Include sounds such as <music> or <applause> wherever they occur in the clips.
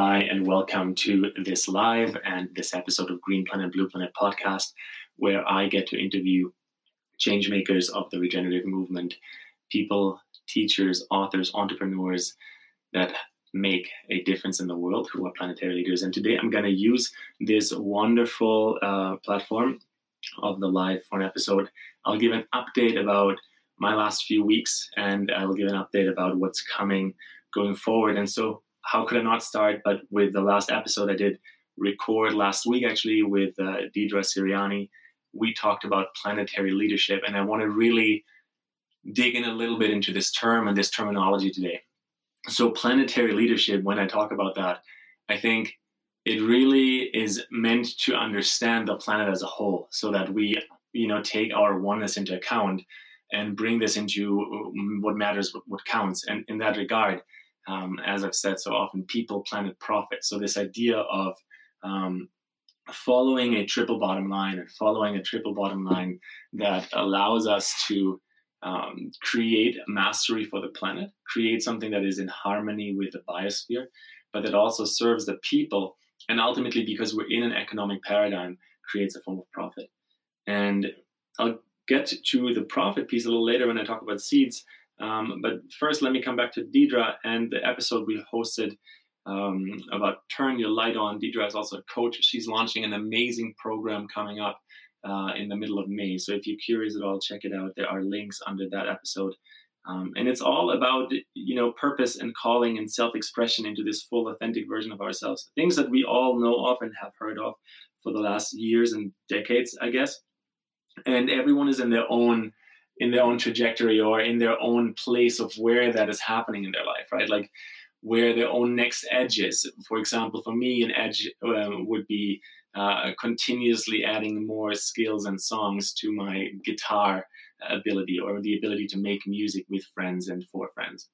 Hi, and welcome to this live and this episode of Green Planet Blue Planet podcast, where I get to interview change makers of the regenerative movement, people, teachers, authors, entrepreneurs that make a difference in the world who are planetary leaders. And today I'm going to use this wonderful uh, platform of the live for an episode. I'll give an update about my last few weeks and I will give an update about what's coming going forward. And so, how could I not start but with the last episode I did record last week actually with uh, Deidra Siriani. We talked about planetary leadership, and I want to really dig in a little bit into this term and this terminology today. So, planetary leadership, when I talk about that, I think it really is meant to understand the planet as a whole so that we you know take our oneness into account and bring this into um, what matters what counts and in that regard um, as I've said so often, people, planet, profit. So this idea of um, following a triple bottom line and following a triple bottom line that allows us to um, create mastery for the planet, create something that is in harmony with the biosphere, but that also serves the people, and ultimately, because we're in an economic paradigm, creates a form of profit. And I'll get to the profit piece a little later when I talk about seeds. Um, but first, let me come back to Deidra and the episode we hosted um, about Turn Your Light On. Deidra is also a coach. She's launching an amazing program coming up uh, in the middle of May. So if you're curious at all, check it out. There are links under that episode. Um, and it's all about you know purpose and calling and self-expression into this full authentic version of ourselves things that we all know of and have heard of for the last years and decades i guess and everyone is in their own in their own trajectory or in their own place of where that is happening in their life, right? Like where their own next edge is. For example, for me, an edge um, would be uh, continuously adding more skills and songs to my guitar ability or the ability to make music with friends and for friends.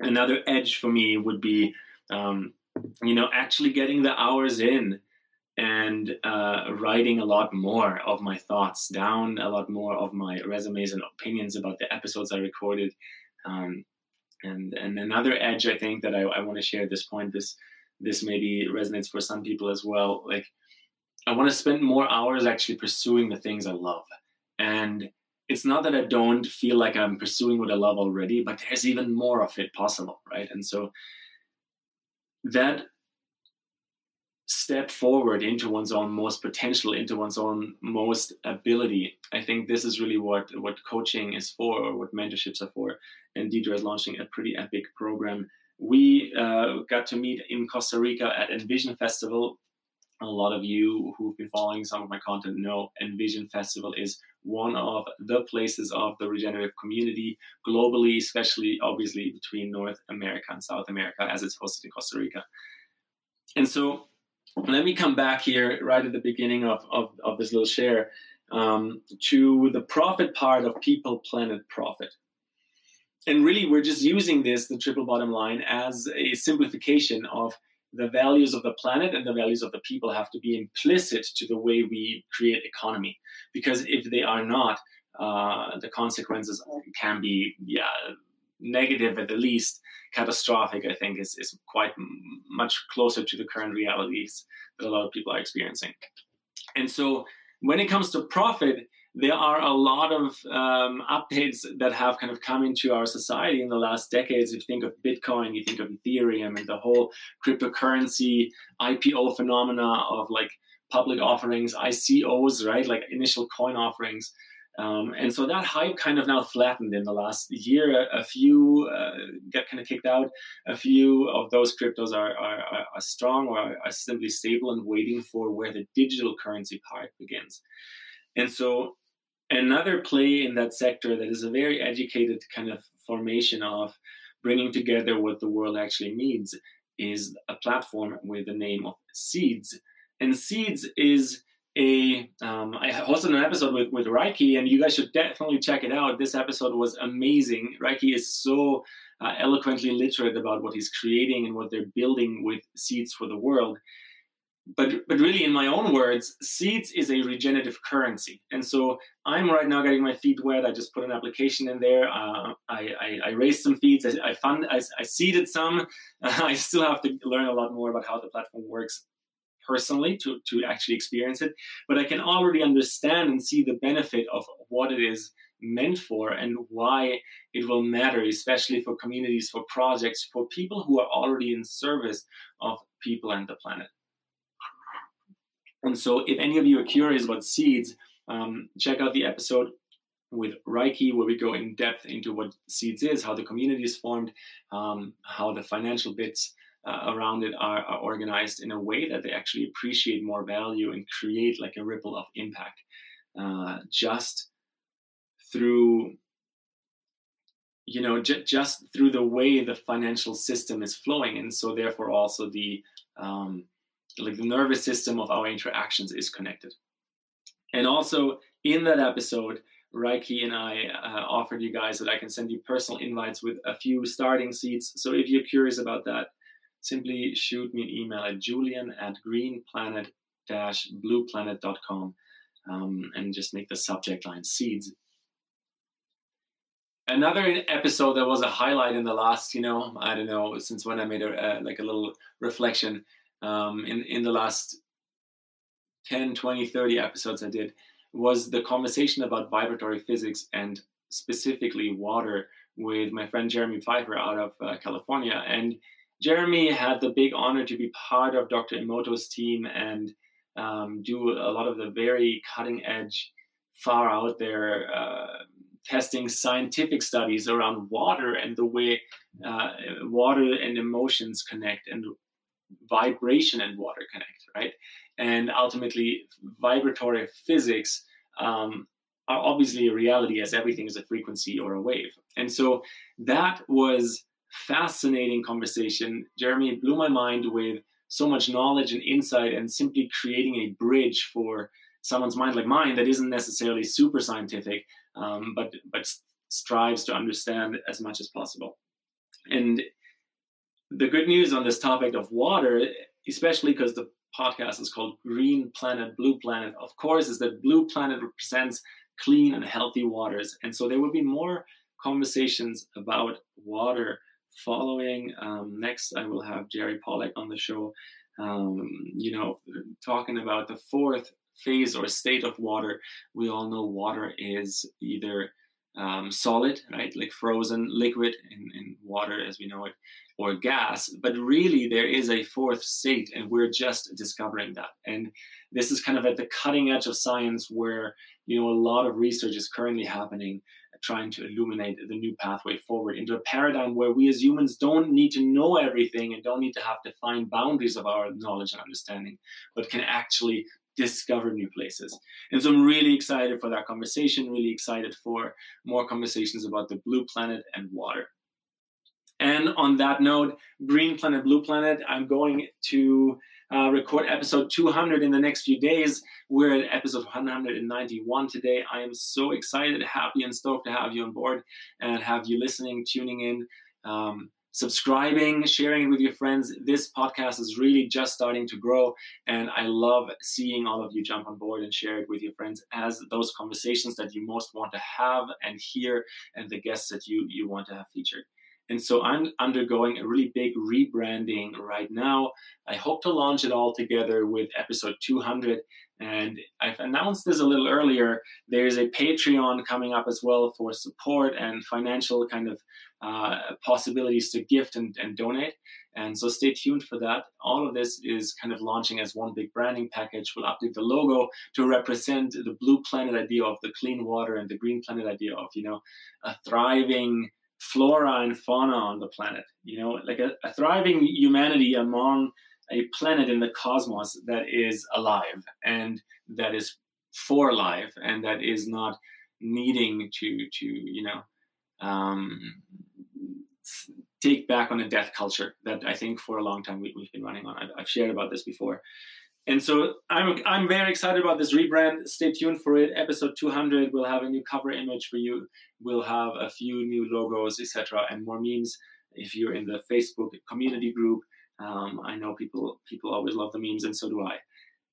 Another edge for me would be, um, you know, actually getting the hours in and uh, writing a lot more of my thoughts down, a lot more of my resumes and opinions about the episodes I recorded. Um, and and another edge I think that I, I want to share at this point, this this maybe resonates for some people as well. Like I want to spend more hours actually pursuing the things I love. And it's not that I don't feel like I'm pursuing what I love already, but there's even more of it possible, right? And so that step forward into one's own most potential, into one's own most ability. I think this is really what what coaching is for, or what mentorships are for. And Deidra is launching a pretty epic program. We uh, got to meet in Costa Rica at Envision Festival. A lot of you who've been following some of my content know Envision Festival is one of the places of the regenerative community globally, especially obviously between North America and South America, as it's hosted in Costa Rica. And so let me come back here right at the beginning of, of, of this little share um, to the profit part of people, planet, profit. And really, we're just using this, the triple bottom line, as a simplification of the values of the planet and the values of the people have to be implicit to the way we create economy. Because if they are not, uh, the consequences can be, yeah, negative at the least, catastrophic, I think, is, is quite m- much closer to the current realities that a lot of people are experiencing. And so when it comes to profit, there are a lot of um, updates that have kind of come into our society in the last decades. If you think of Bitcoin, you think of Ethereum and the whole cryptocurrency IPO phenomena of like public offerings, ICOs, right? Like initial coin offerings. Um, and so that hype kind of now flattened in the last year. A, a few uh, get kind of kicked out. A few of those cryptos are, are, are strong or are, simply stable and waiting for where the digital currency part begins. And so another play in that sector that is a very educated kind of formation of bringing together what the world actually needs is a platform with the name of Seeds. And Seeds is a um, I hosted an episode with with Rieki, and you guys should definitely check it out. This episode was amazing. Rieki is so uh, eloquently literate about what he's creating and what they're building with seeds for the world. but but really in my own words seeds is a regenerative currency and so i'm right now getting my feet wet i just put an application in there uh, I, I, I raised some feeds i, I fund I, I seeded some <laughs> i still have to learn a lot more about how the platform works personally to, to actually experience it but i can already understand and see the benefit of what it is meant for and why it will matter especially for communities for projects for people who are already in service of people and the planet. And so, if any of you are curious about seeds, um, check out the episode with Rieki, where we go in depth into what seeds is, how the community is formed, um, how the financial bits uh, around it are, are, organized in a way that they actually appreciate more value and create like a ripple of impact uh, just through you know j- just through the way the financial system is flowing and so therefore also the um, like the nervous system of our interactions is connected. And also in that episode, Rieki and I uh, offered you guys that I can send you personal invites with a few starting seats. So if you're curious about that, simply shoot me an email at julian at greenplanet-blueplanet.com um, and just make the subject line seeds. Another episode that was a highlight in the last, you know, I don't know, since when I made a, like a little reflection um, in, in the last 10, 20, 30 episodes I did was the conversation about vibratory physics and specifically water with my friend Jeremy Pfeiffer out of uh, California. And Jeremy had the big honor to be part of Dr. Emoto's team and um, do a lot of the very cutting edge, far out there uh, testing scientific studies around water and the way uh, water and emotions connect and vibration and water connect, right? And ultimately, vibratory physics um, are obviously a reality as everything is a frequency or a wave. And so that was fascinating conversation. Jeremy blew my mind with so much knowledge and insight and simply creating a bridge for someone's mind like mine that isn't necessarily super scientific, um, but but strives to understand as much as possible. And the good news on this topic of water, especially because the podcast is called Green Planet, Blue Planet, of course, is that Blue Planet represents clean and healthy waters. And so there will be more conversations about water following. Um, next, I will have Jerry Pollack on the show, um, you know, talking about the fourth phase or state of water. We all know water is either um, solid, right, like frozen liquid in, in water as we know it, or gas. But really, there is a fourth state, and we're just discovering that. And this is kind of at the cutting edge of science where, you know, a lot of research is currently happening trying to illuminate the new pathway forward into a paradigm where we as humans don't need to know everything and don't need to have defined boundaries of our knowledge and understanding, but can actually discover new places. And so I'm really excited for that conversation, really excited for more conversations about the blue planet and water. And on that note, Green Planet, Blue Planet, I'm going to uh, record episode 200 in the next few days. We're at episode 191 today. I am so excited, happy, and stoked to have you on board and have you listening, tuning in. Um, subscribing, sharing it with your friends. This podcast is really just starting to grow, and I love seeing all of you jump on board and share it with your friends as those conversations that you most want to have and hear, and the guests that you you want to have featured. And so I'm undergoing a really big rebranding right now. I hope to launch it all together with episode 200. And I've announced this a little earlier. There's a Patreon coming up as well for support and financial kind of uh, possibilities to gift and, and donate. And so stay tuned for that. All of this is kind of launching as one big branding package. We'll update the logo to represent the blue planet idea of the clean water and the green planet idea of, you know, a thriving flora and fauna on the planet. You know, like a, a thriving humanity among a planet in the cosmos that is alive and that is for life and that is not needing to to you know um, take back on a death culture that I think for a long time we, have been running on. I've, I've, shared about this before. And so I'm, I'm very excited about this rebrand. Stay tuned for it. Episode 200, we'll have a new cover image for you. We'll have a few new logos, etc., and more memes. If you're in the Facebook community group, Um, I know people people always love the memes, and so do I.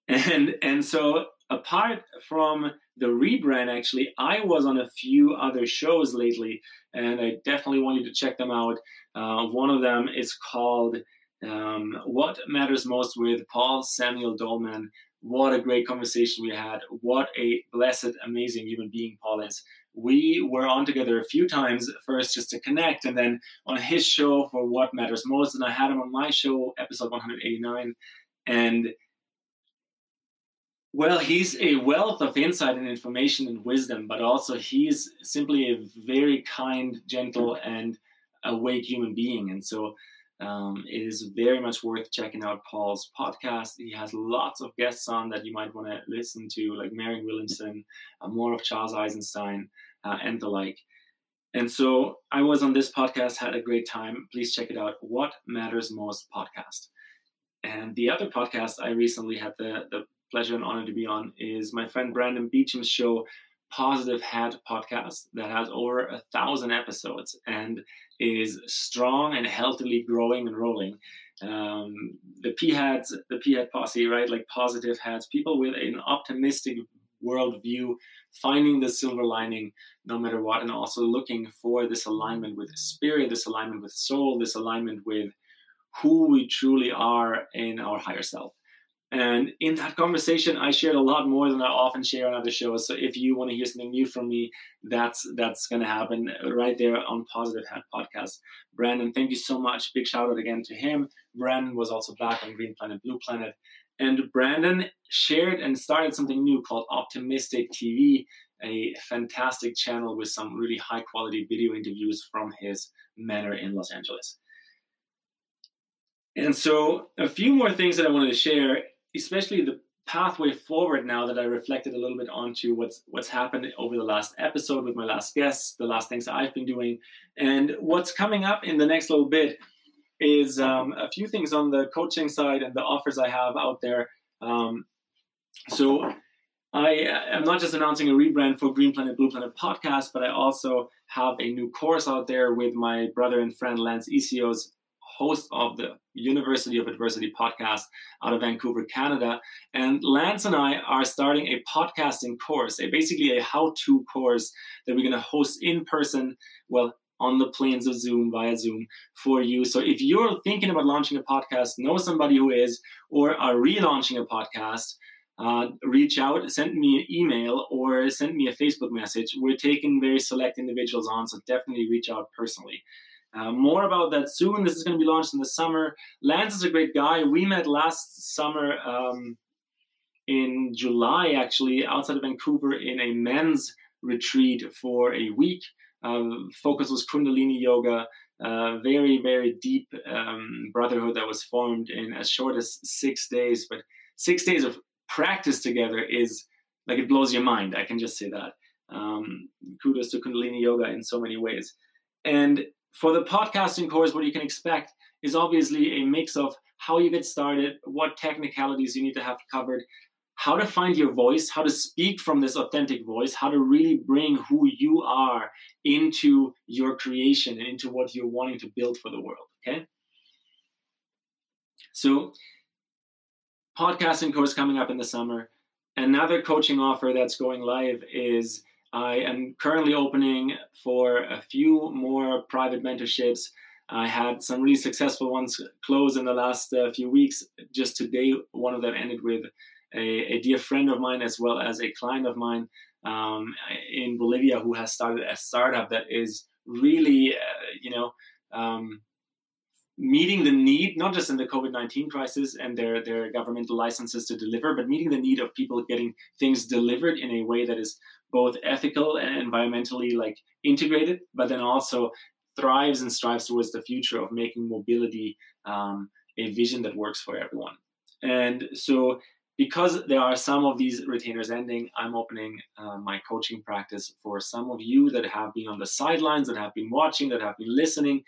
And and so apart from the rebrand, actually, I was on a few other shows lately, and I definitely want you to check them out. Uh, one of them is called um, "What Matters Most" with Paul Samuel Dolman. What a great conversation we had! What a blessed, amazing human being Paul is we were on together a few times first just to connect and then on his show for what matters most and i had him on my show episode 189 and well he's a wealth of insight and information and wisdom but also he's simply a very kind gentle and awake human being and so um, it is very much worth checking out Paul's podcast. He has lots of guests on that you might want to listen to, like Marianne Williamson, uh, more of Charles Eisenstein, uh, and the like. And so I was on this podcast, had a great time. Please check it out. What Matters Most podcast. And the other podcast I recently had the, the pleasure and honor to be on is my friend Brandon Beachum's show, Positive Head podcast, that has over a thousand episodes and is strong and healthily growing and rolling. Um, the P heads, the P head posse, right? Like positive heads, people with an optimistic worldview, finding the silver lining no matter what, and also looking for this alignment with spirit, this alignment with soul, this alignment with who we truly are in our higher self. And in that conversation, I shared a lot more than I often share on other shows. So if you want to hear something new from me, that's that's going to happen right there on Positive Head Podcast. Brandon, thank you so much. Big shout out again to him. Brandon was also back on Green Planet, Blue Planet. And Brandon shared and started something new called Optimistic TV, a fantastic channel with some really high quality video interviews from his manor in Los Angeles. And so, a few more things that I wanted to share especially the pathway forward now that I reflected a little bit onto what's what's happened over the last episode with my last guests, the last things I've been doing, and what's coming up in the next little bit is um, a few things on the coaching side and the offers I have out there. Um, so I am not just announcing a rebrand for Green Planet Blue Planet podcast, but I also have a new course out there with my brother and friend Lance Essihos host of the University of Adversity podcast out of Vancouver, Canada. And Lance and I are starting a podcasting course, a basically a how-to course that we're going to host in person, well, on the planes of Zoom via Zoom for you. So if you're thinking about launching a podcast, know somebody who is, or are relaunching a podcast, uh, reach out, send me an email, or send me a Facebook message. We're taking very select individuals on, so definitely reach out personally. Uh, more about that soon. This is going to be launched in the summer. Lance is a great guy. We met last summer um, in July, actually, outside of Vancouver in a men's retreat for a week. Um, focus was Kundalini yoga. Uh, very, very deep um, brotherhood that was formed in as short as six days. But six days of practice together is like it blows your mind. I can just say that. Um, kudos to Kundalini yoga in so many ways. And for the podcasting course, what you can expect is obviously a mix of how you get started, what technicalities you need to have covered, how to find your voice, how to speak from this authentic voice, how to really bring who you are into your creation and into what you're wanting to build for the world. Okay. So, podcasting course coming up in the summer. Another coaching offer that's going live is I am currently opening for a few more private mentorships. I had some really successful ones close in the last uh, few weeks. Just today, one of them ended with a, a, dear friend of mine as well as a client of mine um, in Bolivia who has started a startup that is really, uh, you know, um, meeting the need, not just in the COVID 19 crisis and their, their governmental licenses to deliver, but meeting the need of people getting things delivered in a way that is both ethical and environmentally like integrated, but then also thrives and strives towards the future of making mobility um, a vision that works for everyone. And so, because there are some of these retainers ending, I'm opening uh, my coaching practice for some of you that have been on the sidelines, that have been watching, that have been listening,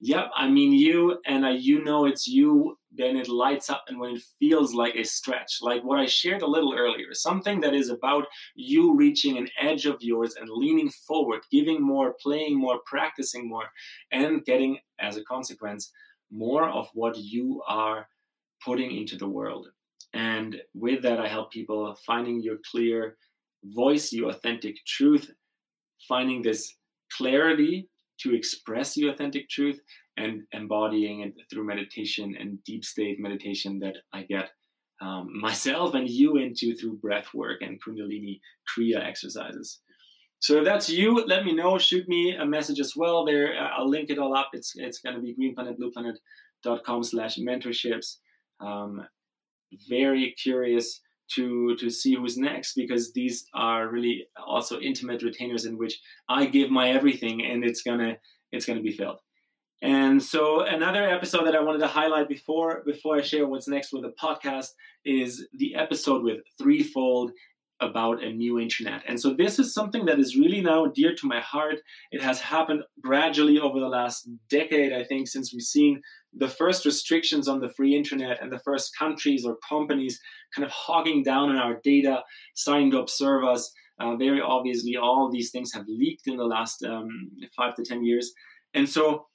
Yep, I mean you, and uh, you know it's you. Then it lights up, and when it feels like a stretch, like what I shared a little earlier, something that is about you reaching an edge of yours and leaning forward, giving more, playing more, practicing more, and getting, as a consequence, more of what you are putting into the world. And with that, I help people finding your clear voice, your authentic truth, finding this clarity to express your authentic truth and embodying it through meditation and deep state meditation that I get um, myself and you into through breath work and Kundalini Kriya exercises. So if that's you, let me know. Shoot me a message as well. There, uh, I'll link it all up. It's it's going to be greenplanetblueplanet.com slash mentorships. Um, very curious to to see who's next because these are really also intimate retainers in which I give my everything and it's gonna it's gonna be filled. And so another episode that I wanted to highlight before before I share what's next with the podcast is the episode with threefold about a new internet. And so this is something that is really now dear to my heart. It has happened gradually over the last decade, I think, since we've seen the first restrictions on the free internet and the first countries or companies kind of hogging down on our data, starting to observe us. Uh, very obviously, all these things have leaked in the last um, five to 10 years. And so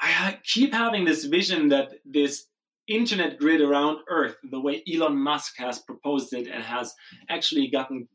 I keep having this vision that this internet grid around Earth, the way Elon Musk has proposed it and has actually gotten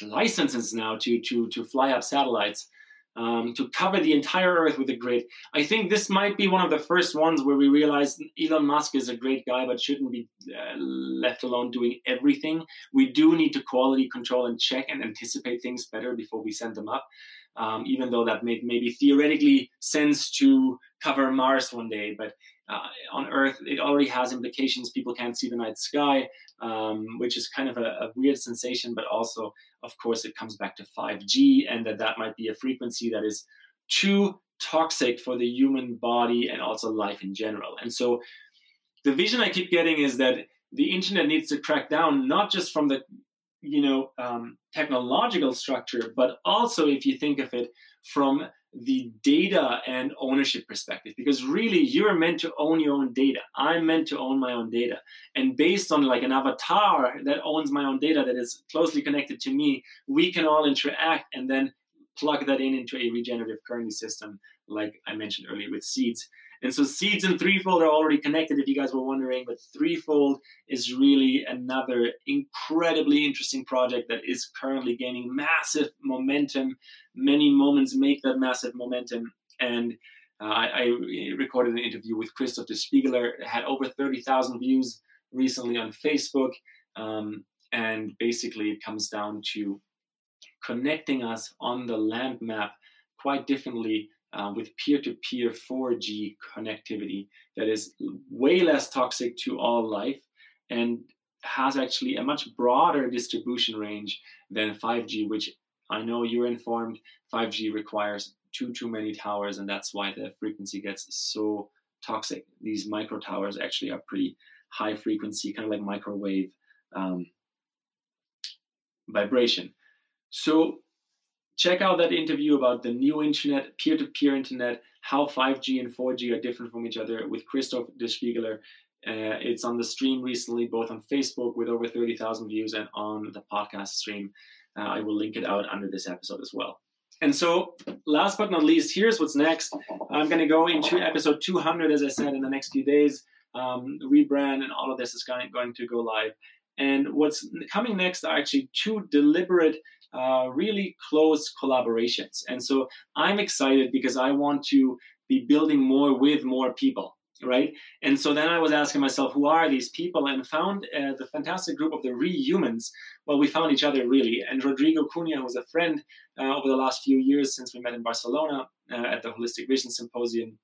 licenses now to, to, to fly up satellites, um, to cover the entire Earth with a grid. I think this might be one of the first ones where we realize Elon Musk is a great guy, but shouldn't be uh, left alone doing everything. We do need to quality control and check and anticipate things better before we send them up. Um, even though that made maybe theoretically sense to cover Mars one day, but uh, on Earth it already has implications. People can't see the night sky, um, which is kind of a, a weird sensation, but also of course, it comes back to 5G and that that might be a frequency that is too toxic for the human body and also life in general. And so the vision I keep getting is that the internet needs to crack down not just from the you know um, technological structure, but also if you think of it from the data and ownership perspective because really you're meant to own your own data. I'm meant to own my own data. And based on like an avatar that owns my own data that is closely connected to me we can all interact and then plug that in into a regenerative currency system like i mentioned earlier with seeds and so Seeds and Threefold are already connected, if you guys were wondering. But Threefold is really another incredibly interesting project that is currently gaining massive momentum. Many moments make that massive momentum. And uh, I, I, recorded an interview with Kristof De Spiegeleer. It had over 30,000 views recently on Facebook. Um, and basically, it comes down to connecting us on the land map quite differently uh, with peer-to-peer 4G connectivity that is way less toxic to all life and has actually a much broader distribution range than 5G, which I know you're informed 5G requires too too many towers, and that's why the frequency gets so toxic. These micro towers actually are pretty high frequency, kind of like microwave um, vibration. So check out that interview about the new internet, peer to peer internet, how 5G and 4G are different from each other with Kristof De Spiegeleer. Uh, it's on the stream recently, both on Facebook with over 30,000 views and on the podcast stream. Uh, I will link it out under this episode as well. And so, last but not least, here's what's next. I'm going to go into episode 200, as I said, in the next few days. Um, rebrand and all of this is going, going to go live. And what's coming next are actually two deliberate uh, really close collaborations. And so I'm excited because I want to be building more with more people right? And so then I was asking myself, who are these people? And found uh, the fantastic group of the Rehumans. Well, we found each other really. And Rodrigo Cunha was a friend uh, over the last few years since we met in Barcelona uh, at the Holistic Vision Symposium.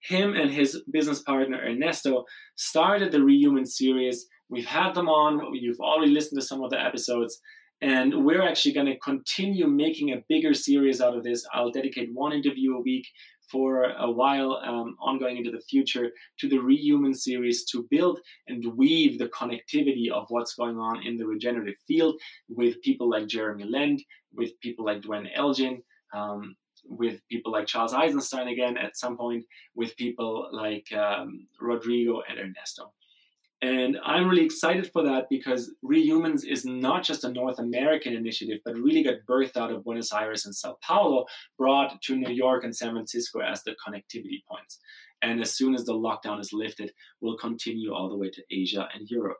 Him and his business partner Ernesto started the Rehuman series. We've had them on. You've already listened to some of the episodes. And we're actually going to continue making a bigger series out of this. I'll dedicate one interview a week for a while, um, ongoing into the future, to the Rehuman series to build and weave the connectivity of what's going on in the regenerative field with people like Jeremy Lent, with people like Duane Elgin, um, with people like Charles Eisenstein again at some point, with people like um, Rodrigo and Ernesto. And I'm really excited for that because Rehumans is not just a North American initiative, but really got birthed out of Buenos Aires and Sao Paulo, brought to New York and San Francisco as the connectivity points. And as soon as the lockdown is lifted, we'll continue all the way to Asia and Europe.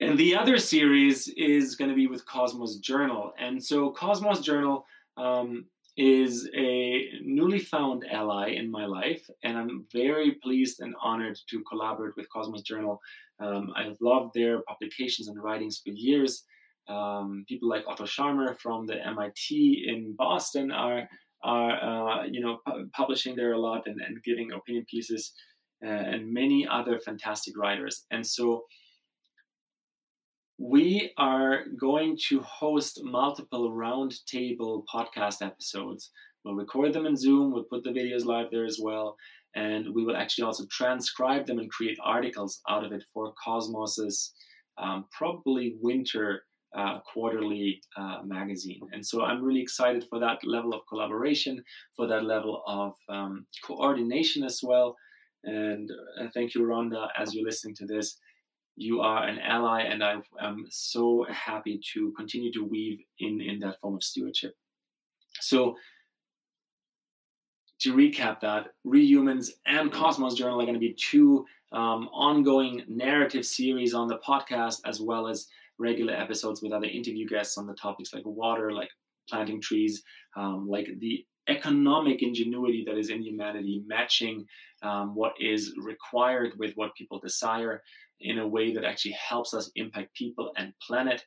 And the other series is going to be with Cosmos Journal. And so, Cosmos Journal um, is a newly found ally in my life, and I'm very pleased and honored to collaborate with Cosmos Journal. Um, I've loved their publications and writings for years. Um, people like Otto Scharmer from the MIT in Boston are are uh, you know pu- publishing there a lot and, and giving opinion pieces, uh, and many other fantastic writers. And so we are going to host multiple roundtable podcast episodes. We'll record them in Zoom, we'll put the videos live there as well, and we will actually also transcribe them and create articles out of it for Cosmos's um, probably winter uh, quarterly uh, magazine. And so I'm really excited for that level of collaboration, for that level of um, coordination as well. And uh, thank you, Rhonda, as you're listening to this you are an ally, and I am so happy to continue to weave in in that form of stewardship. So, to recap that, Rehumans and Cosmos Journal are going to be two um, ongoing narrative series on the podcast, as well as regular episodes with other interview guests on the topics like water, like planting trees, um, like the economic ingenuity that is in humanity, matching um, what is required with what people desire in a way that actually helps us impact people and planet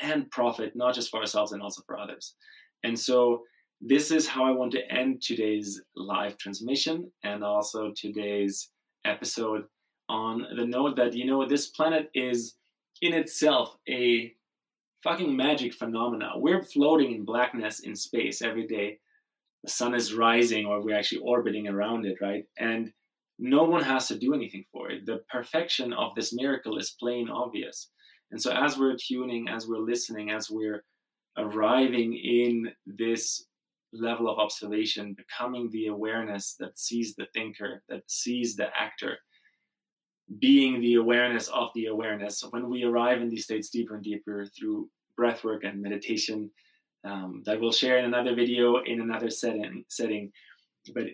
and profit, not just for ourselves and also for others. And so, this is how I want to end today's live transmission and also today's episode on the note that, you know, this planet is in itself a fucking magic phenomena. We're floating in blackness in space every day. The sun is rising, or we're actually orbiting around it, right? And no one has to do anything for it. The perfection of this miracle is plain obvious. And so, as we're tuning, as we're listening, as we're arriving in this level of observation, becoming the awareness that sees the thinker, that sees the actor, being the awareness of the awareness. When we arrive in these states deeper and deeper through breath work and meditation, um, that we'll share in another video in another setting. Setting, but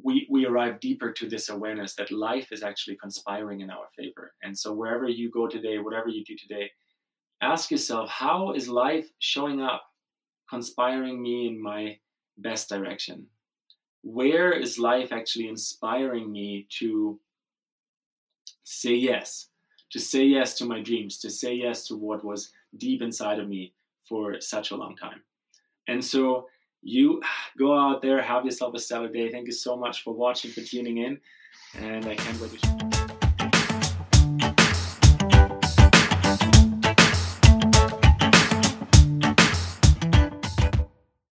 we we arrive deeper to this awareness that life is actually conspiring in our favor. And so wherever you go today, whatever you do today, ask yourself, how is life showing up, conspiring me in my best direction? Where is life actually inspiring me to say yes, to say yes to my dreams, to say yes to what was deep inside of me for such a long time? And so you <sighs> go out there, have yourself a stellar day. Thank you so much for watching, for tuning in, and I can't wait to.